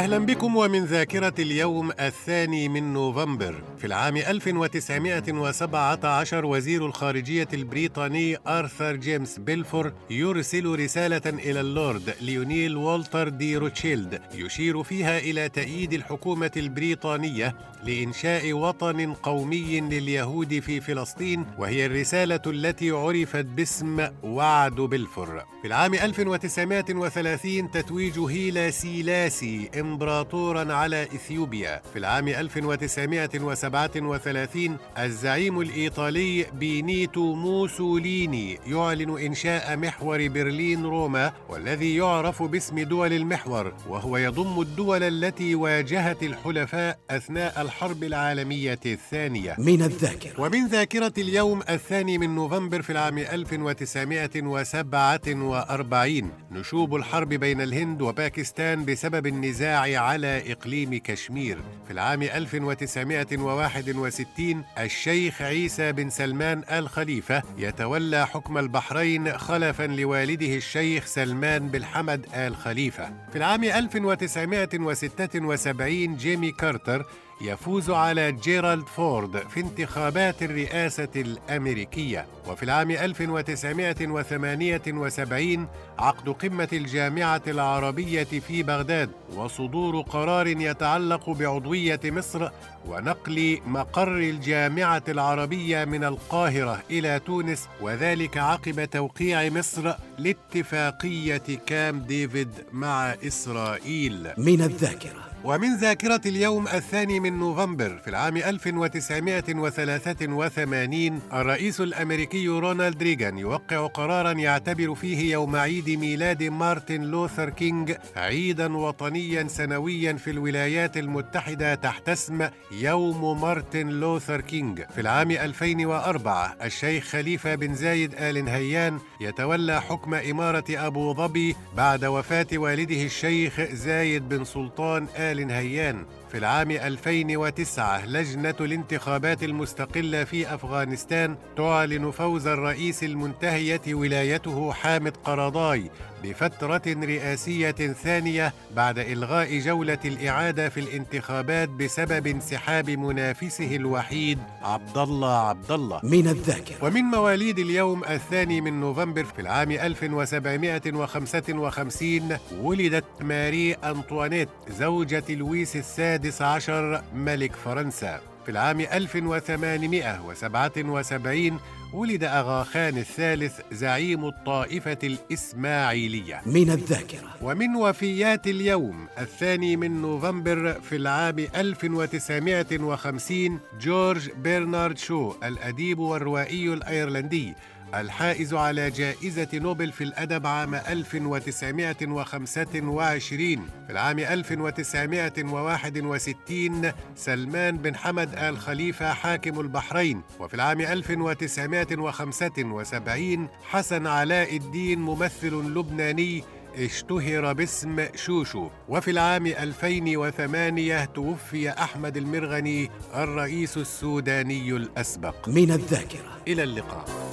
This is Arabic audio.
أهلا بكم ومن ذاكرة اليوم الثاني من نوفمبر. في العام 1917 وزير الخارجية البريطاني آرثر جيمس بيلفور يرسل رسالة إلى اللورد ليونيل والتر دي روتشيلد يشير فيها إلى تأييد الحكومة البريطانية لإنشاء وطن قومي لليهود في فلسطين وهي الرسالة التي عرفت باسم وعد بلفور في العام 1930 تتويج هيلا سيلاسي إمبراطورا على إثيوبيا في العام 1937 الزعيم الإيطالي بينيتو موسوليني يعلن إنشاء محور برلين روما والذي يعرف باسم دول المحور وهو يضم الدول التي واجهت الحلفاء أثناء الحرب العالمية الثانية. من الذاكرة. ومن ذاكرة اليوم الثاني من نوفمبر في العام 1947 نشوب الحرب بين الهند وباكستان بسبب النزاع على إقليم كشمير. في العام 1961 الشيخ عيسى بن سلمان آل خليفة يتولى حكم البحرين خلفا لوالده الشيخ سلمان بن حمد آل خليفة في العام 1976 جيمي كارتر يفوز على جيرالد فورد في انتخابات الرئاسة الأمريكية. وفي العام 1978 عقد قمة الجامعة العربية في بغداد وصدور قرار يتعلق بعضوية مصر ونقل مقر الجامعة العربية من القاهرة إلى تونس وذلك عقب توقيع مصر لاتفاقية كامب ديفيد مع إسرائيل. من الذاكرة. ومن ذاكرة اليوم الثاني من نوفمبر في العام 1983 الرئيس الأمريكي رونالد ريغان يوقع قرارا يعتبر فيه يوم عيد ميلاد مارتن لوثر كينج عيدا وطنيا سنويا في الولايات المتحدة تحت اسم يوم مارتن لوثر كينج في العام 2004 الشيخ خليفة بن زايد آل نهيان يتولى حكم إمارة أبو ظبي بعد وفاة والده الشيخ زايد بن سلطان آل نهيان في العام 2009 لجنة الانتخابات المستقلة في أفغانستان تعلن فوز الرئيس المنتهية ولايته حامد قرضاي بفترة رئاسية ثانية بعد إلغاء جولة الإعادة في الانتخابات بسبب انسحاب منافسه الوحيد عبد الله عبد الله من الذاكرة. ومن مواليد اليوم الثاني من نوفمبر في العام 1755 ولدت ماري أنطوانيت زوجة لويس السادس عشر ملك فرنسا. في العام 1877 ولد أغا خان الثالث زعيم الطائفة الإسماعيلية. من الذاكرة. ومن وفيات اليوم الثاني من نوفمبر في العام 1950 جورج برنارد شو الأديب والروائي الأيرلندي الحائز على جائزة نوبل في الأدب عام 1925 في العام 1961 سلمان بن حمد آل خليفة حاكم البحرين. وفي العام 1975 حسن علاء الدين ممثل لبناني اشتهر باسم شوشو. وفي العام 2008 توفي أحمد المرغني الرئيس السوداني الأسبق. من الذاكرة. إلى اللقاء.